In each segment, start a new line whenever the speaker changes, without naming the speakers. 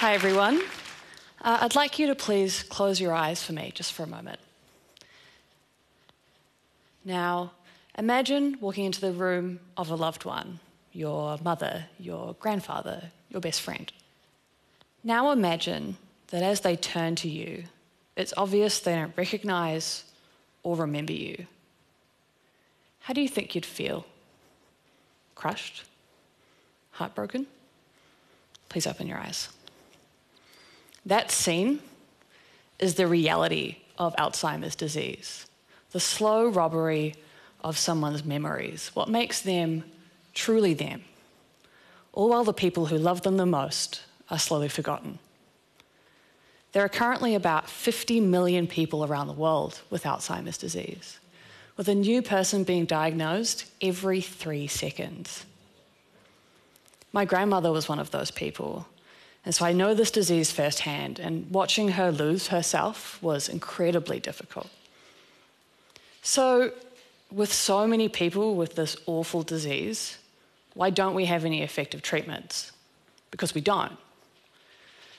Hi, everyone. Uh, I'd like you to please close your eyes for me just for a moment. Now, imagine walking into the room of a loved one your mother, your grandfather, your best friend. Now imagine that as they turn to you, it's obvious they don't recognize or remember you. How do you think you'd feel? Crushed? Heartbroken? Please open your eyes. That scene is the reality of Alzheimer's disease, the slow robbery of someone's memories, what makes them truly them, all while the people who love them the most are slowly forgotten. There are currently about 50 million people around the world with Alzheimer's disease, with a new person being diagnosed every three seconds. My grandmother was one of those people, and so I know this disease firsthand, and watching her lose herself was incredibly difficult. So, with so many people with this awful disease, why don't we have any effective treatments? Because we don't.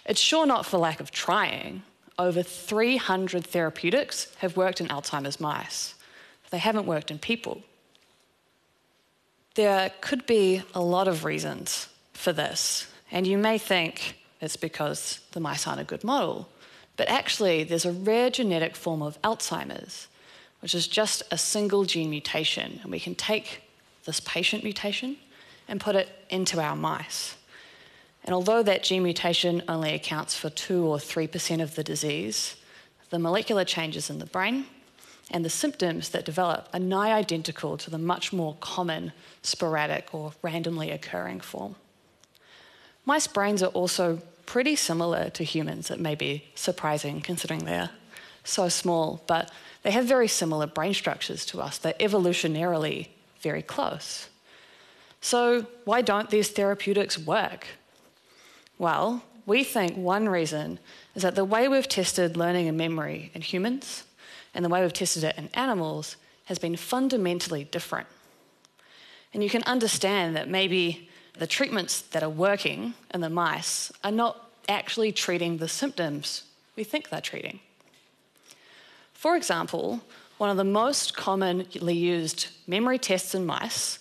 It's sure not for lack of trying. Over 300 therapeutics have worked in Alzheimer's mice, they haven't worked in people. There could be a lot of reasons for this, and you may think it's because the mice aren't a good model, but actually, there's a rare genetic form of Alzheimer's, which is just a single gene mutation, and we can take this patient mutation and put it into our mice. And although that gene mutation only accounts for 2 or 3% of the disease, the molecular changes in the brain and the symptoms that develop are nigh identical to the much more common sporadic or randomly occurring form. Mice brains are also pretty similar to humans. It may be surprising considering they're so small, but they have very similar brain structures to us. They're evolutionarily very close. So, why don't these therapeutics work? Well, we think one reason is that the way we've tested learning and memory in humans and the way we've tested it in animals has been fundamentally different. And you can understand that maybe the treatments that are working in the mice are not actually treating the symptoms we think they're treating. For example, one of the most commonly used memory tests in mice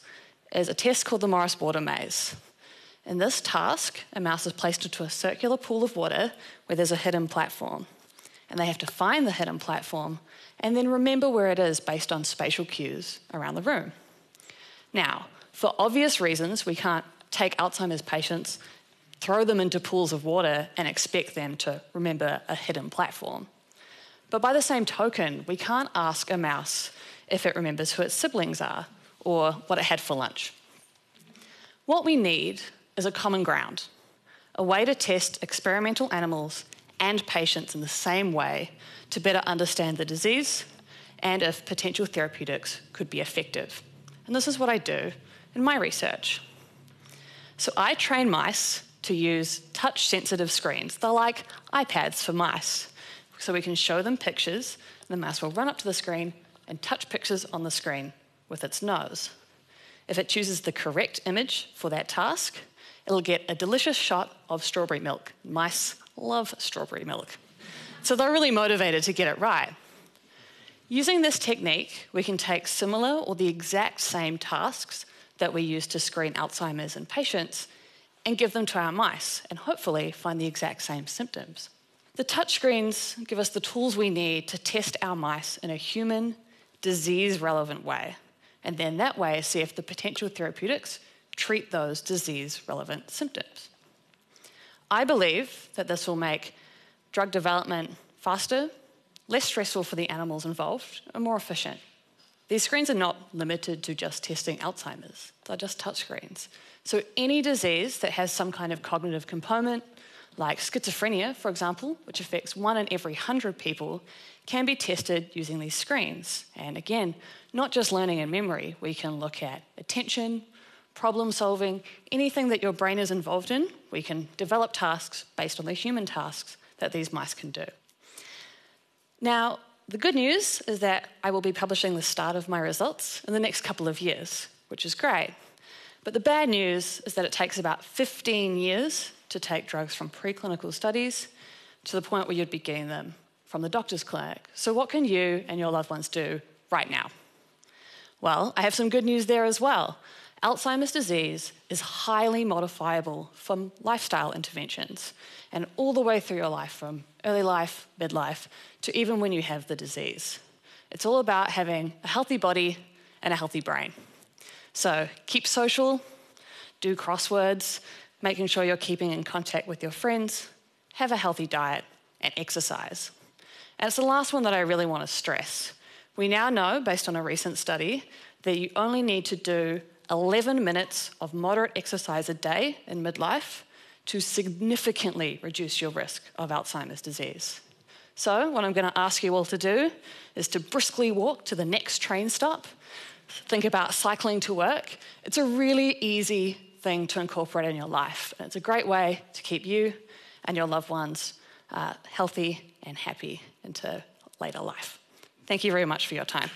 is a test called the Morris Water Maze. In this task, a mouse is placed into a circular pool of water where there's a hidden platform. And they have to find the hidden platform and then remember where it is based on spatial cues around the room. Now, for obvious reasons, we can't take Alzheimer's patients, throw them into pools of water, and expect them to remember a hidden platform. But by the same token, we can't ask a mouse if it remembers who its siblings are or what it had for lunch. What we need is a common ground, a way to test experimental animals and patients in the same way to better understand the disease and if potential therapeutics could be effective. And this is what I do in my research. So I train mice to use touch sensitive screens. They're like iPads for mice. So we can show them pictures, and the mouse will run up to the screen and touch pictures on the screen with its nose. If it chooses the correct image for that task, it'll get a delicious shot of strawberry milk. Mice love strawberry milk. So they're really motivated to get it right. Using this technique, we can take similar or the exact same tasks that we use to screen Alzheimer's in patients and give them to our mice and hopefully find the exact same symptoms. The touchscreens give us the tools we need to test our mice in a human, disease relevant way, and then that way see if the potential therapeutics treat those disease relevant symptoms. I believe that this will make drug development faster, less stressful for the animals involved, and more efficient. These screens are not limited to just testing Alzheimer's, they're just touchscreens. So, any disease that has some kind of cognitive component, like schizophrenia, for example, which affects one in every 100 people, can be tested using these screens. And again, not just learning and memory, we can look at attention, problem solving, anything that your brain is involved in, we can develop tasks based on the human tasks that these mice can do. Now, the good news is that I will be publishing the start of my results in the next couple of years, which is great. But the bad news is that it takes about 15 years to take drugs from preclinical studies to the point where you'd be getting them from the doctor's clinic. So, what can you and your loved ones do right now? Well, I have some good news there as well. Alzheimer's disease is highly modifiable from lifestyle interventions and all the way through your life, from early life, midlife, to even when you have the disease. It's all about having a healthy body and a healthy brain. So keep social, do crosswords, making sure you're keeping in contact with your friends, have a healthy diet, and exercise. And it's the last one that I really want to stress. We now know, based on a recent study, that you only need to do 11 minutes of moderate exercise a day in midlife to significantly reduce your risk of Alzheimer's disease. So, what I'm going to ask you all to do is to briskly walk to the next train stop. Think about cycling to work. It's a really easy thing to incorporate in your life. And it's a great way to keep you and your loved ones uh, healthy and happy into later life. Thank you very much for your time.